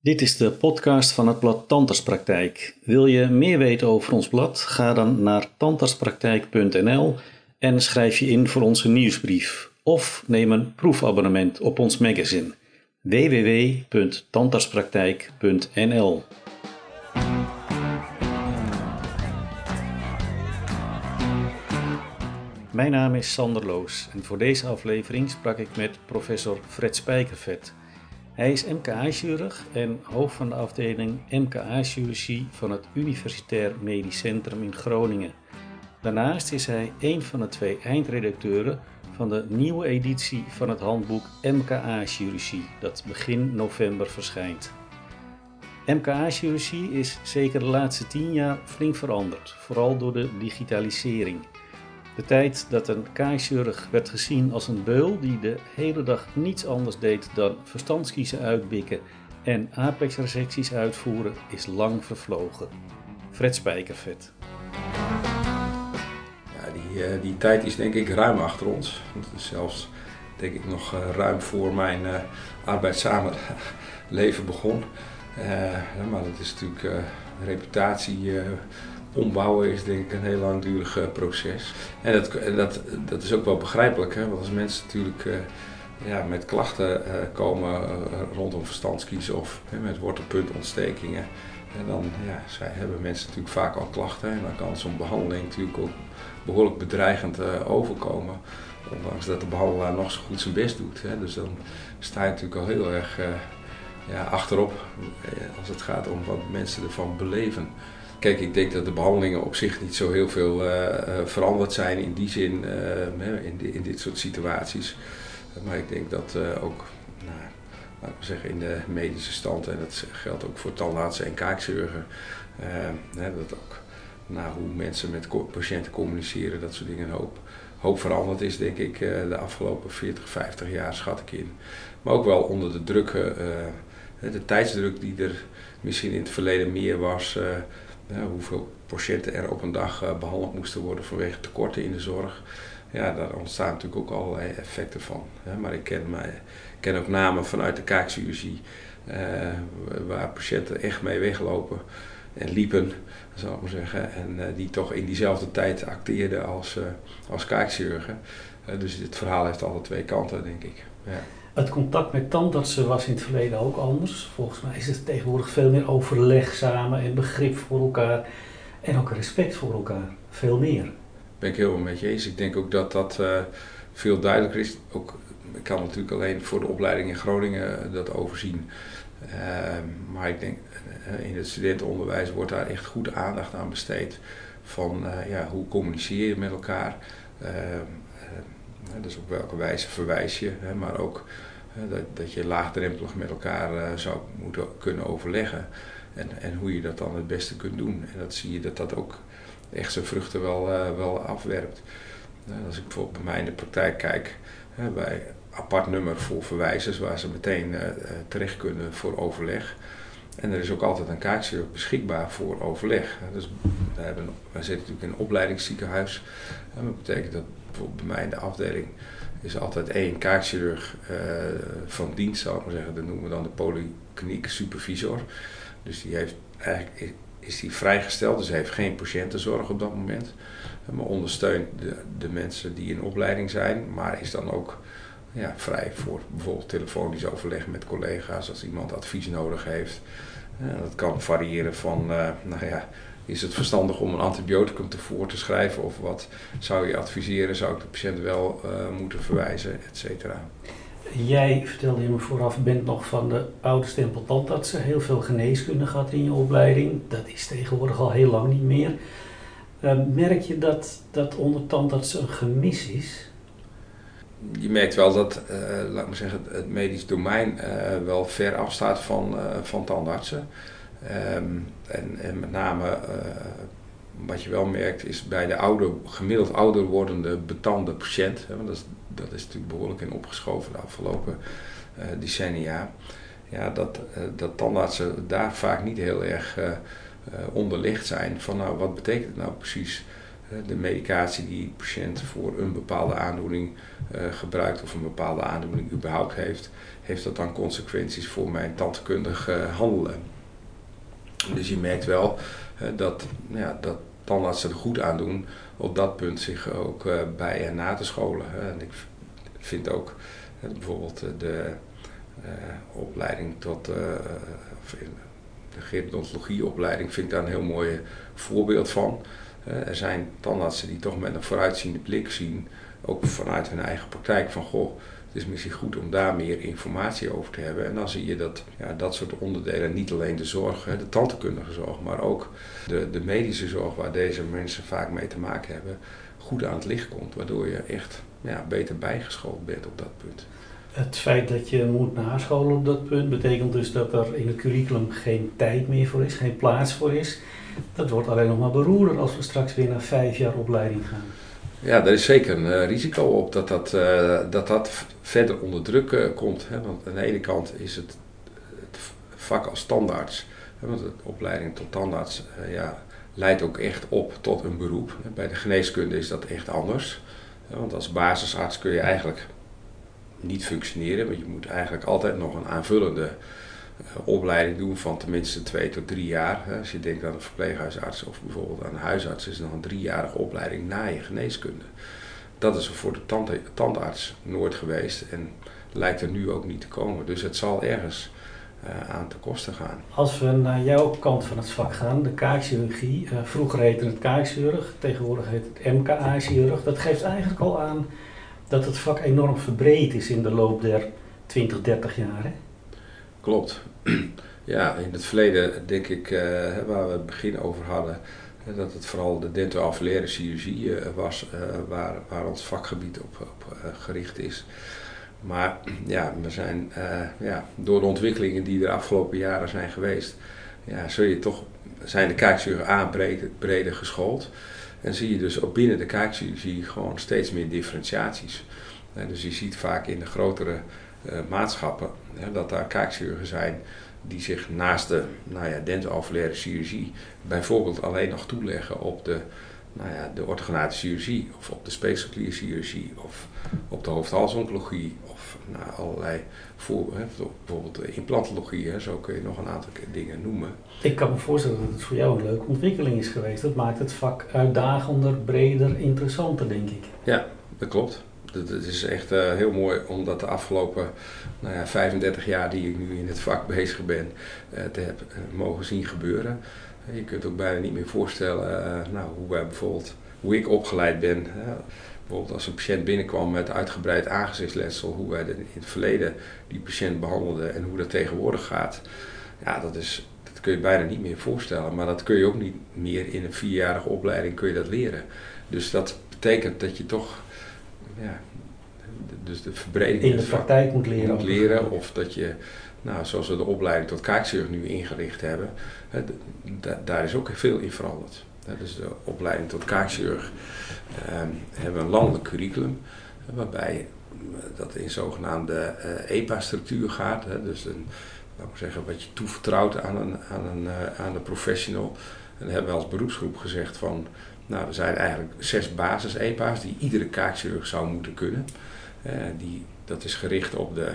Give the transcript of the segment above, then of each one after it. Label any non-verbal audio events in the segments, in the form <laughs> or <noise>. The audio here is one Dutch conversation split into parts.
Dit is de podcast van het blad Tandartspraktijk. Wil je meer weten over ons blad? Ga dan naar tandartspraktijk.nl en schrijf je in voor onze nieuwsbrief. Of neem een proefabonnement op ons magazine www.tandartspraktijk.nl Mijn naam is Sander Loos en voor deze aflevering sprak ik met professor Fred Spijkervet. Hij is MKA-chirurg en hoofd van de afdeling MKA-chirurgie van het Universitair Medisch Centrum in Groningen. Daarnaast is hij een van de twee eindredacteuren van de nieuwe editie van het handboek MKA-chirurgie, dat begin november verschijnt. MKA-chirurgie is zeker de laatste tien jaar flink veranderd, vooral door de digitalisering. De tijd dat een kaaichirurg werd gezien als een beul die de hele dag niets anders deed dan verstandskiezen uitbikken en apexresecties uitvoeren, is lang vervlogen. Fred Spijkervet. Ja, die, uh, die tijd is denk ik ruim achter ons. Zelfs denk ik nog uh, ruim voor mijn uh, arbeidzamer <laughs> leven begon. maar dat is natuurlijk reputatie ombouwen is denk ik een heel langdurig uh, proces. En dat, dat, dat is ook wel begrijpelijk, hè? want als mensen natuurlijk uh, ja, met klachten uh, komen rondom verstandskiezen of met wortelpuntontstekingen, en dan ja, zij hebben mensen natuurlijk vaak al klachten en dan kan zo'n behandeling natuurlijk ook behoorlijk bedreigend overkomen. Ondanks dat de behandelaar nog zo goed zijn best doet. Hè? Dus dan sta je natuurlijk al heel erg ja, achterop als het gaat om wat mensen ervan beleven. Kijk, ik denk dat de behandelingen op zich niet zo heel veel uh, veranderd zijn in die zin, uh, in, in, dit soort situaties. Maar ik denk dat ook, nou, laten we zeggen, in de medische stand, en dat geldt ook voor tandartsen en kaakchirurgen, dat ook naar hoe mensen met patiënten communiceren, dat soort dingen een hoop, hoop veranderd is, denk ik, de afgelopen 40, 50 jaar, schat ik in. Maar ook wel onder de druk, de tijdsdruk die er misschien in het verleden meer was hoeveel patiënten er op een dag uh, behandeld moesten worden vanwege tekorten in de zorg. Ja, daar ontstaan natuurlijk ook allerlei effecten van. Maar ik ken, ook namen vanuit de kaakchirurgie uh, waar patiënten echt mee weglopen en liepen, zal ik maar zeggen. En uh, die toch in diezelfde tijd acteerden als, als kaakchirurgen. dus het verhaal heeft alle twee kanten, denk ik. Ja. Het contact met tandartsen was in het verleden ook anders. Volgens mij is het tegenwoordig veel meer overleg samen en begrip voor elkaar. En ook respect voor elkaar. Veel meer. Ben ik helemaal met je eens. Ik denk ook dat dat uh, veel duidelijker is. Ook, ik kan natuurlijk alleen voor de opleiding in Groningen dat overzien. Uh, maar ik denk, uh, in het studentenonderwijs wordt daar echt goed aandacht aan besteed. Van ja, hoe communiceer je met elkaar. Dus op welke wijze verwijs je. Maar ook dat, dat je laagdrempelig met elkaar uh, zou moeten kunnen overleggen. En, en hoe je dat dan het beste kunt doen. En dat zie je dat dat ook echt zijn vruchten wel, uh, wel afwerpt. als ik bijvoorbeeld bij mij in de praktijk kijk, bij apart nummer voor verwijzers waar ze meteen uh, terecht kunnen voor overleg. En er is ook altijd een kaartje beschikbaar voor overleg. Dus we, hebben, we zitten natuurlijk in een opleidingsziekenhuis. En dat betekent dat bijvoorbeeld bij mij in de afdeling is altijd één kaakchirurg uh, van dienst, zou ik maar zeggen. Dat noemen we dan de polykliniek supervisor. Dus die heeft eigenlijk is die vrijgesteld, dus heeft geen patiëntenzorg op dat moment. Maar ondersteunt de, de mensen die in opleiding zijn, maar is dan ook ja, vrij voor bijvoorbeeld telefonisch overleg met collega's als iemand advies nodig heeft. Dat kan variëren van, uh, nou ja, is het verstandig om een antibioticum te voor te schrijven of wat zou je adviseren? Zou ik de patiënt wel uh, moeten verwijzen, et cetera? Jij vertelde je me vooraf, bent nog van de oude stempel tandartsen, heel veel geneeskunde gehad in je opleiding. Dat is tegenwoordig al heel lang niet meer. Uh, merk je dat, dat onder tandartsen een gemis is? Je merkt wel dat, uh, laat me zeggen, het medisch domein wel ver afstaat van, van tandartsen. Um, en, en, met name uh, wat je wel merkt is bij de gemiddeld ouder wordende betande patiënt, hè, want dat is, dat is natuurlijk behoorlijk in opgeschoven de afgelopen uh, decennia, ja, dat, uh, dat tandartsen daar vaak niet heel erg onderlicht zijn van nou wat betekent nou precies de medicatie die de patiënt voor een bepaalde aandoening gebruikt of een bepaalde aandoening überhaupt heeft, heeft dat dan consequenties voor mijn tandkundig handelen. Dus je merkt wel dat, ja, dat tandartsen er goed aan doen op dat punt zich ook bij en na te scholen. En ik vind ook bijvoorbeeld de opleiding tot de gerontologieopleiding vind ik daar een heel mooi voorbeeld van. er zijn tandartsen die toch met een vooruitziende blik zien, ook vanuit hun eigen praktijk, van goh, het is misschien goed om daar meer informatie over te hebben. En dan zie je dat ja, dat soort onderdelen, niet alleen de zorg, de tandheelkundige zorg, maar ook de, de medische zorg waar deze mensen vaak mee te maken hebben, goed aan het licht komt. Waardoor je echt ja, beter bijgeschoold bent op dat punt. Het feit dat je moet nascholen op dat punt betekent dus dat er in het curriculum geen tijd meer voor is, geen plaats voor is. Dat wordt alleen nog maar beroerder als we straks weer naar vijf jaar opleiding gaan. Ja, er is zeker een uh, risico op dat dat, uh, dat, dat verder onder druk uh, komt. Hè? Want aan de ene kant is het, het vak als tandarts, hè? want de opleiding tot tandarts ja, leidt ook echt op tot een beroep. Bij de geneeskunde is dat echt anders. Want als basisarts kun je eigenlijk niet functioneren. Want je moet eigenlijk altijd nog een aanvullende opleiding doen van tenminste twee tot drie jaar. Hè. Als je denkt aan een verpleeghuisarts of bijvoorbeeld aan een huisarts, is nog een driejarige opleiding na je geneeskunde. Dat is er voor de tand tandarts nooit geweest en lijkt er nu ook niet te komen. Dus het zal ergens uh, aan te kosten gaan. Als we naar jouw kant van het vak gaan, de kaakchirurgie. Vroeger heette het kaakchirurg, tegenwoordig heet het MKA-chirurg. Dat geeft eigenlijk al aan dat het vak enorm verbreed is in de loop der 20, 30 jaar. Hè? Klopt. <clears throat> Ja, in het verleden denk ik, uh, waar we het begin over hadden, dat het vooral de dentoaflaire chirurgie uh, was uh, waar, waar ons vakgebied op, op gericht is. Maar <clears throat> ja, we zijn ja, door de ontwikkelingen die er afgelopen jaren zijn geweest, ja, zul je toch, zijn de kaakchirurgen aan breder geschoold. En zie je dus ook binnen de kaakchirurgie gewoon steeds meer differentiaties. dus je ziet vaak in de grotere uh, maatschappen dat daar kaakchirurgen zijn die zich naast de nou ja, dentalveolaire chirurgie bijvoorbeeld alleen nog toeleggen op de, nou ja, de chirurgie of op de chirurgie of op de hoofdhalsoncologie of nou, allerlei voor, hè, bijvoorbeeld de implantologie, hè, zo kun je nog een aantal dingen noemen. Ik kan me voorstellen dat het voor jou een leuke ontwikkeling is geweest. Dat maakt het vak uitdagender, breder, interessanter, denk ik. Ja, dat klopt. Het is echt uh, heel mooi omdat de afgelopen nou ja, 35 jaar die ik nu in het vak bezig ben, uh, te heb uh, mogen zien gebeuren. Je kunt ook bijna niet meer voorstellen nou, hoe wij bijvoorbeeld, hoe ik opgeleid ben. bijvoorbeeld als een patiënt binnenkwam met uitgebreid aangezichtsletsel, hoe wij in het verleden die patiënt behandelden en hoe dat tegenwoordig gaat. Ja, dat is, dat kun je bijna niet meer voorstellen. Maar dat kun je ook niet meer in een vierjarige opleiding kun je dat leren. Dus dat betekent dat je toch ja, dus de verbreding in de praktijk moet leren. Moet leren of dat je, nou, zoals we de opleiding tot kaakchirurg nu ingericht hebben, hè, daar is ook veel in veranderd. Hè, dus de opleiding tot kaakchirurg uh, hebben we een landelijk curriculum, waarbij dat in zogenaamde uh, EPA-structuur gaat. Hè, dus een, laat maar zeggen, wat je toevertrouwt aan een, aan een, uh, aan de professional. En dan hebben we als beroepsgroep gezegd van, nou, er zijn eigenlijk zes basis-EPA's die iedere kaakchirurg zou moeten kunnen. Uh, die, dat is gericht op de,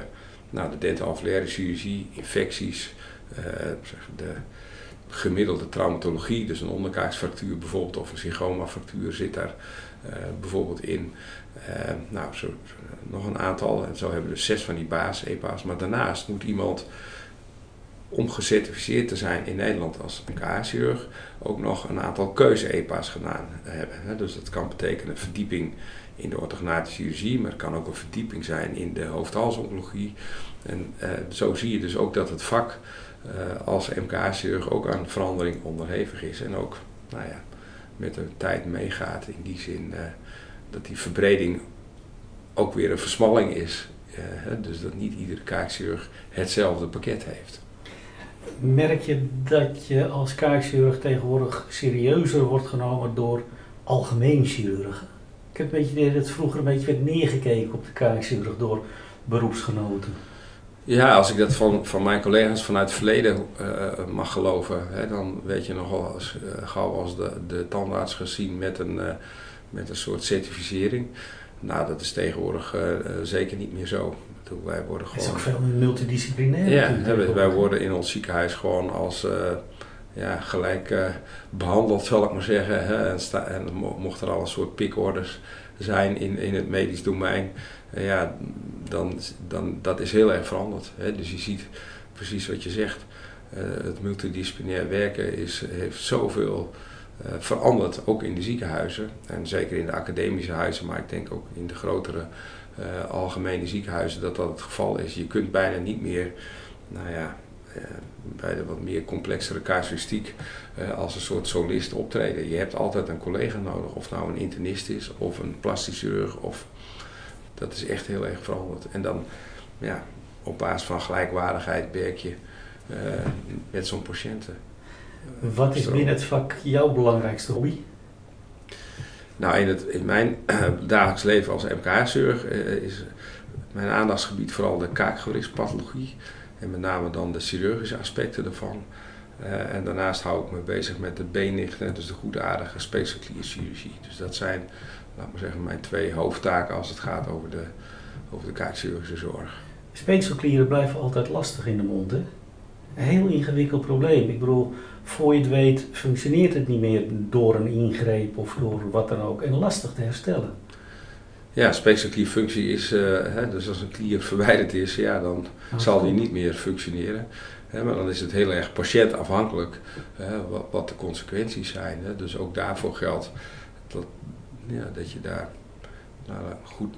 nou, de dental chirurgie, infecties, uh, de gemiddelde traumatologie, dus een onderkaaksfractuur bijvoorbeeld of een zygoma-fractuur zit daar uh, bijvoorbeeld in. nou, zo, nog een aantal. En zo hebben we dus zes van die basis-EPA's. Maar daarnaast moet iemand om gecertificeerd te zijn in Nederland als MKA-chirurg ook nog een aantal keuze-EPA's gedaan hebben. Dus dat kan betekenen verdieping in de orthogonatische chirurgie, maar het kan ook een verdieping zijn in de hoofdhalsoncologie. En eh, zo zie je dus ook dat het vak eh, als MKA-chirurg ook aan verandering onderhevig is en ook nou ja, met de tijd meegaat in die zin uh, dat die verbreding ook weer een versmalling is. dus dat niet iedere kaakchirurg hetzelfde pakket heeft. Merk je dat je als kaakchirurg tegenwoordig serieuzer wordt genomen door algemeen chirurgen? Ik heb een beetje idee dat vroeger een beetje werd neergekeken op de kaakchirurg door beroepsgenoten. Ja, als ik dat van, van mijn collega's vanuit het verleden uh, mag geloven, hè, dan weet je nogal als, uh, gauw als de, de tandarts gezien met een, met een soort certificering. Nou, dat is tegenwoordig zeker niet meer zo. Wij worden gewoon, het is ook veel multidisciplinair. Ja, wij, wij worden in ons ziekenhuis gewoon als ja, gelijk behandeld, zal ik maar zeggen. Hè, en, sta, en mocht er al een soort pikorders zijn in, in het medisch domein, ja, dan, dan dat is heel erg veranderd. Hè. Dus je ziet precies wat je zegt. Het multidisciplinair werken is, heeft zoveel veranderd, ook in de ziekenhuizen. En zeker in de academische huizen, maar ik denk ook in de grotere uh, algemene ziekenhuizen dat dat het geval is. Je kunt bijna niet meer, nou ja, bij de wat meer complexere casuïstiek als een soort solist optreden. Je hebt altijd een collega nodig, of nou een internist is, of een plastisch chirurg, of dat is echt heel erg veranderd. En dan, ja, op basis van gelijkwaardigheid werk je met zo'n patiënten. Wat is binnen het vak jouw belangrijkste hobby? Nou, in, het, in mijn uh, dagelijks leven als MKH-chirurg uh, eh, is mijn aandachtsgebied vooral de kaakgewrichtspathologie. En met name dan de chirurgische aspecten ervan. en daarnaast hou ik me bezig met de beennichten, dus de goedaardige specialklierchirurgie. Dus dat zijn laat maar zeggen, mijn twee hoofdtaken als het gaat over de, over de kaakchirurgische zorg. Speekselklieren blijven altijd lastig in de mond, hè? Een heel ingewikkeld probleem. Ik bedoel, voor je het weet functioneert het niet meer door een ingreep of door wat dan ook. En lastig te herstellen. Ja, speekselklierfunctie is, uh, hè, dus als een klier verwijderd is, ja, dan ah, zal die niet meer functioneren. Hè, maar dan is het heel erg patiëntafhankelijk wat, wat, de consequenties zijn. Hè. Dus ook daarvoor geldt dat ja, dat je daar nou, goed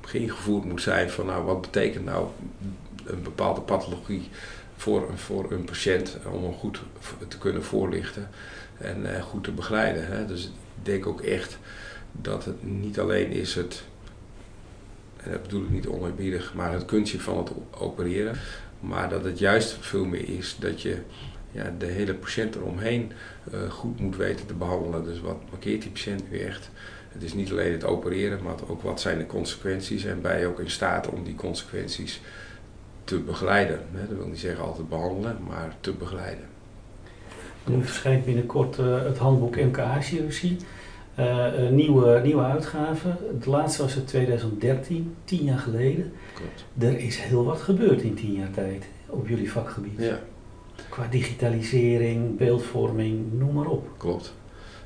geïngevoerd moet zijn van nou, wat betekent nou een bepaalde pathologie voor, voor een patiënt om hem goed te kunnen voorlichten en uh, goed te begeleiden. Hè. Dus ik denk ook echt dat het niet alleen is het, en dat bedoel ik niet oneerbiedig, maar het kunstje van het opereren, maar dat het juist veel meer is dat je ja, de hele patiënt eromheen uh, goed moet weten te behandelen. Dus wat markeert die patiënt nu echt? Het is niet alleen het opereren, maar ook wat zijn de consequenties en ben je ook in staat om die consequenties te begeleiden. Dat wil niet zeggen altijd behandelen, maar te begeleiden. Nu verschijnt binnenkort uh, het handboek MKH-chirurgie. Uh, nieuwe, nieuwe uitgave. Het laatste was in 2013, tien jaar geleden. Klopt. Er is heel wat gebeurd in tien jaar tijd op jullie vakgebied. Ja. Qua digitalisering, beeldvorming, noem maar op. Klopt.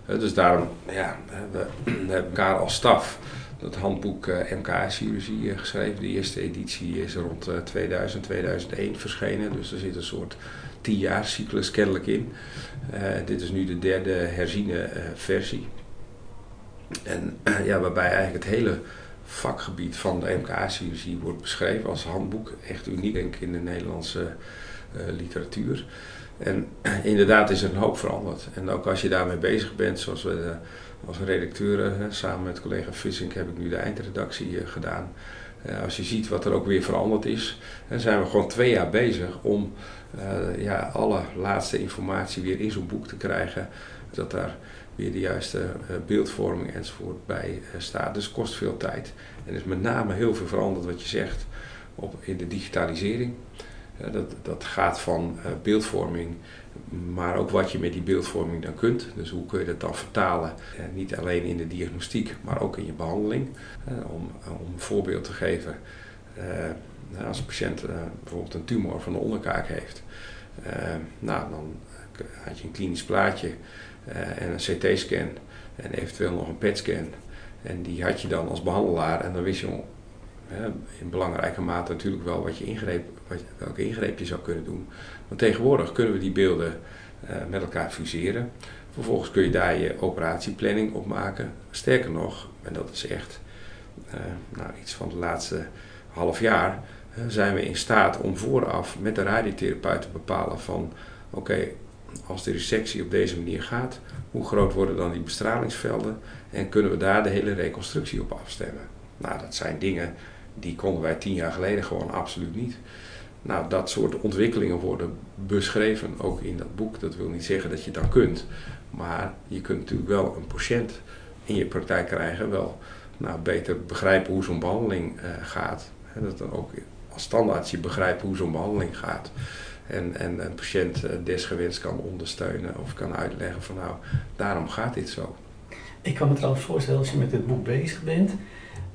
Dus daarom, ja, we, hebben elkaar als staf dat handboek eh, MKS-chirurgie geschreven. De eerste editie is rond 2000, 2001 verschenen. Dus er zit een soort cyclus kennelijk in. Dit is nu de derde herziene versie. En <clears throat> ja, waarbij eigenlijk het hele vakgebied van de MKS-chirurgie wordt beschreven als handboek. Echt uniek denk ik in de Nederlandse literatuur. En <clears throat> inderdaad is er een hoop veranderd. En ook als je daarmee bezig bent, zoals we als redacteuren, samen met collega Vissink heb ik nu de eindredactie eh, gedaan. Uh, als je ziet wat er ook weer veranderd is, dan zijn we gewoon twee jaar bezig om ja, alle laatste informatie weer in zo'n boek te krijgen. Dat daar weer de juiste beeldvorming enzovoort bij staat. Dus het kost veel tijd. En is met name heel veel veranderd wat je zegt op, in de digitalisering dat, dat gaat van beeldvorming, maar ook wat je met die beeldvorming dan kunt. Dus hoe kun je dat dan vertalen, uh, niet alleen in de diagnostiek, maar ook in je behandeling. Uh, om, om een voorbeeld te geven, als een patiënt bijvoorbeeld een tumor van de onderkaak heeft, nou, dan had je een klinisch plaatje en een CT-scan en eventueel nog een PET-scan. En die had je dan als behandelaar en dan wist je in belangrijke mate natuurlijk wel wat je ingreep, wat, welke ingreep je zou kunnen doen. Maar tegenwoordig kunnen we die beelden uh, met elkaar fuseren. Vervolgens kun je daar je operatieplanning op maken. Sterker nog, en dat is echt uh, nou, iets van de laatste half jaar, uh, zijn we in staat om vooraf met de radiotherapeut te bepalen van oké, als de resectie op deze manier gaat, hoe groot worden dan die bestralingsvelden en kunnen we daar de hele reconstructie op afstemmen. Nou, dat zijn dingen die konden wij tien jaar geleden gewoon absoluut niet. Nou, dat soort ontwikkelingen worden beschreven ook in dat boek. Dat wil niet zeggen dat je het dan kunt. Maar je kunt natuurlijk wel een patiënt in je praktijk krijgen, wel nou, beter begrijpen hoe zo'n behandeling uh, gaat. En dat dan ook als standaard je begrijpt hoe zo'n behandeling gaat. En, en een patiënt desgewenst kan ondersteunen of kan uitleggen van nou, daarom gaat dit zo. Ik kan me trouwens voorstellen als je met dit boek bezig bent,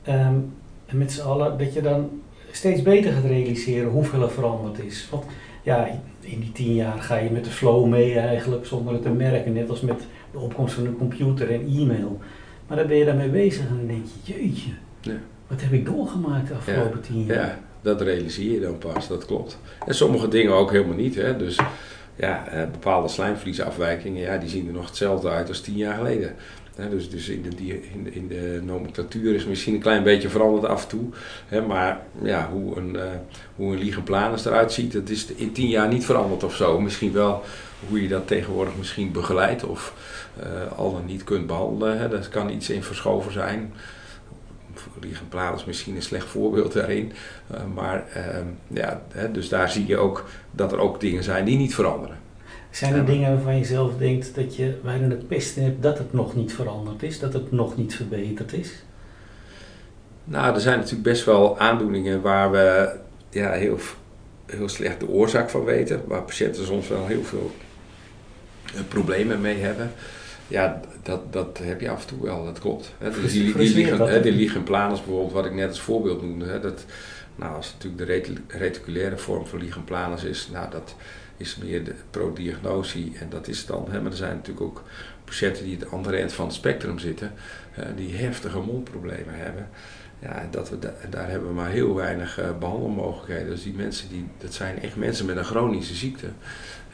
um, en met z'n allen, dat je dan steeds beter gaat realiseren hoeveel er veranderd is. Want ja, in die tien jaar ga je met de flow mee eigenlijk zonder het te merken. Net als met de opkomst van de computer en e-mail. Maar dan ben je daarmee bezig en dan denk je, jeetje, ja. wat heb ik doorgemaakt de afgelopen tien jaar? Ja, dat realiseer je dan pas, dat klopt. En sommige dingen ook helemaal niet. Hè? Dus ja, eh, bepaalde slijmvliesafwijkingen, ja, die zien er nog hetzelfde uit als tien jaar geleden dus dus in, de, in, in de nomenclatuur is misschien een klein beetje veranderd af en toe. maar ja, hoe een, uh, een eruit ziet, dat is in tien jaar niet veranderd of zo. Misschien wel hoe je dat tegenwoordig misschien begeleidt of uh, al dan niet kunt behandelen. Hè. Dat kan iets in verschoven zijn. Ligenplanus misschien een slecht voorbeeld daarin. Uh, maar ehm, ja, dus daar zie je ook dat er ook dingen zijn die niet veranderen. Zijn er dingen waarvan je zelf denkt dat je bijna het pest hebt dat het nog niet veranderd is, dat het nog niet verbeterd is? Nou, er zijn natuurlijk best wel aandoeningen waar we ja, heel, heel slecht de oorzaak van weten, waar patiënten soms wel heel veel eh, problemen mee hebben. Ja, dat, dat heb je af en toe wel, dat klopt. Dus die, die, bijvoorbeeld, wat ik net als voorbeeld noemde. Dat, nou, als natuurlijk de reticulaire vorm van ligenplanus is, nou, dat, is meer de prodiagnosie. En dat is dan, hè, maar er zijn natuurlijk ook patiënten die het andere eind van het spectrum zitten, uh, die heftige mondproblemen hebben. Ja, dat we daar hebben we maar heel weinig uh, behandelmogelijkheden. Dus die mensen, die, dat zijn echt mensen met een chronische ziekte.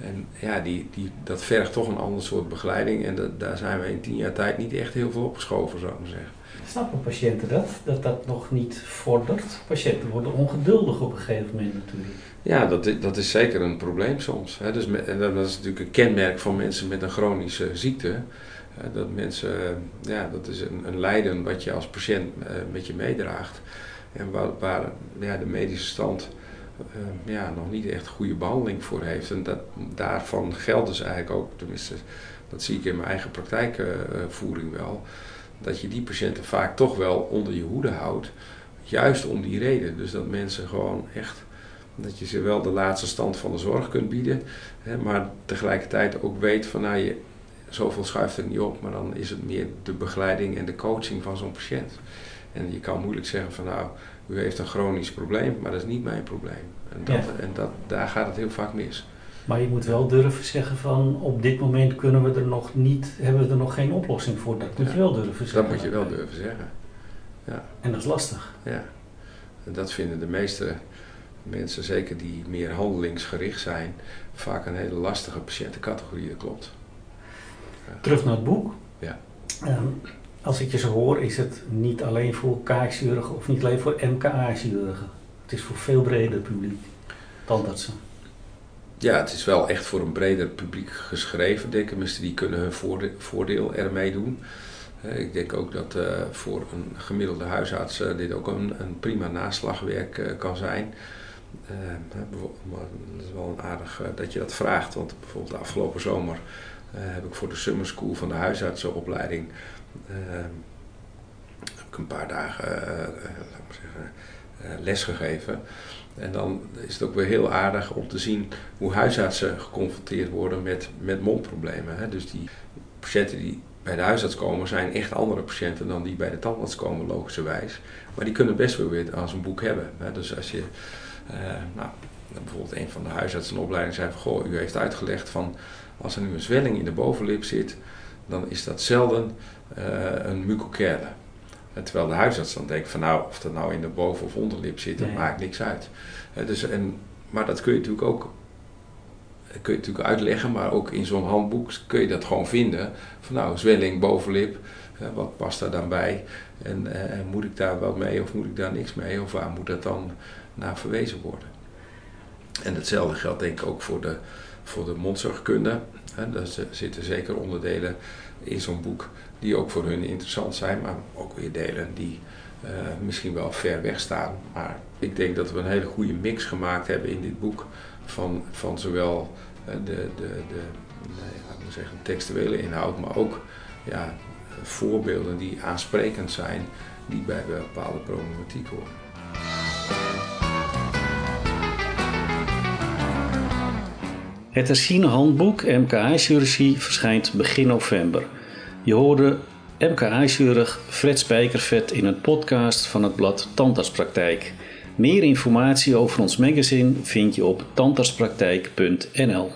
En ja, die, die, dat vergt toch een ander soort begeleiding. En dat, daar zijn we in tien jaar tijd niet echt heel veel opgeschoven, zou ik maar zeggen. Snappen patiënten dat? Dat dat nog niet vordert? Patiënten worden ongeduldig op een gegeven moment natuurlijk. Ja, dat, dat is zeker een probleem soms. Dus en dat is natuurlijk een kenmerk van mensen met een chronische ziekte. Dat mensen, ja, dat is een, een lijden wat je als patiënt uh, met je meedraagt. En waar, waar ja, de medische stand ja, nog niet echt goede behandeling voor heeft. En dat, daarvan geldt dus eigenlijk ook, tenminste, dat zie ik in mijn eigen praktijkvoering wel dat je die patiënten vaak toch wel onder je hoede houdt. Juist om die reden. Dus dat mensen gewoon echt, dat je ze wel de laatste stand van de zorg kunt bieden. Hè, maar tegelijkertijd ook weet van nou je, zoveel schuift er niet op. Maar dan is het meer de begeleiding en de coaching van zo'n patiënt. En je kan moeilijk zeggen van nou, u heeft een chronisch probleem, maar dat is niet mijn probleem. En, dat, en dat, daar gaat het heel vaak mis. Maar je moet wel durven zeggen van op dit moment kunnen we er nog niet, hebben we er nog geen oplossing voor. Dat moet je wel durven zeggen. Dat moet je wel durven zeggen. Ja. En dat is lastig. Ja. En dat vinden de meeste mensen, zeker die meer handelingsgericht zijn, vaak een hele lastige patiëntencategorie, dat klopt. Terug naar het boek. Ja. Ehm, als ik je zo hoor, is het niet alleen voor kaakchirurgen of niet alleen voor MKA-chirurgen. Het is voor veel breder publiek, tandartsen. Ja, het is wel echt voor een breder publiek geschreven, denk ik. Tenminste, die kunnen hun voordeel ermee doen. Ik denk ook dat uh, voor een gemiddelde huisarts uh, dit ook een, een prima naslagwerk uh, kan zijn. het is wel een aardig dat je dat vraagt, want bijvoorbeeld de afgelopen zomer heb ik voor de summer school van de huisartsenopleiding een paar dagen laat maar zeggen, les gegeven. En dan is het ook weer heel aardig om te zien hoe huisartsen geconfronteerd worden met, met mondproblemen. Hè. Dus die patiënten die bij de huisarts komen zijn echt andere patiënten dan die bij de tandarts komen, logischerwijs. Maar die kunnen best wel weer als een boek hebben. Hè. Dus als je, uh, nou, bijvoorbeeld een van de huisartsen in zei van, goh, u heeft uitgelegd van, als er nu een zwelling in de bovenlip zit, dan is dat zelden uh, een Terwijl de huisarts dan denkt van nou, of dat nou in de boven- of onderlip zit, dat maakt niks uit. dus, en, maar dat kun je natuurlijk ook kun je natuurlijk uitleggen, maar ook in zo'n handboek kun je dat gewoon vinden. Van nou, zwelling, bovenlip, wat past daar dan bij? En eh, moet ik daar wat mee of moet ik daar niks mee? Of waar moet dat dan naar verwezen worden? En hetzelfde geldt denk ik ook voor de, voor de mondzorgkunde. Daar zitten zeker onderdelen in zo'n boek die ook voor hun interessant zijn, maar ook weer delen die eh, misschien wel ver weg staan. Maar ik denk dat we een hele goede mix gemaakt hebben in dit boek van, van zowel eh, de, de, de nee, ik zeggen, textuele inhoud, maar ook ja, voorbeelden die aansprekend zijn, die bij bepaalde problematiek horen. Het Herziene Handboek MKI-jurisdictie verschijnt begin november. Je hoorde MKA-chirurg Fred Spijkervet in een podcast van het blad Tandartspraktijk. Meer informatie over ons magazine vind je op tandartspraktijk.nl.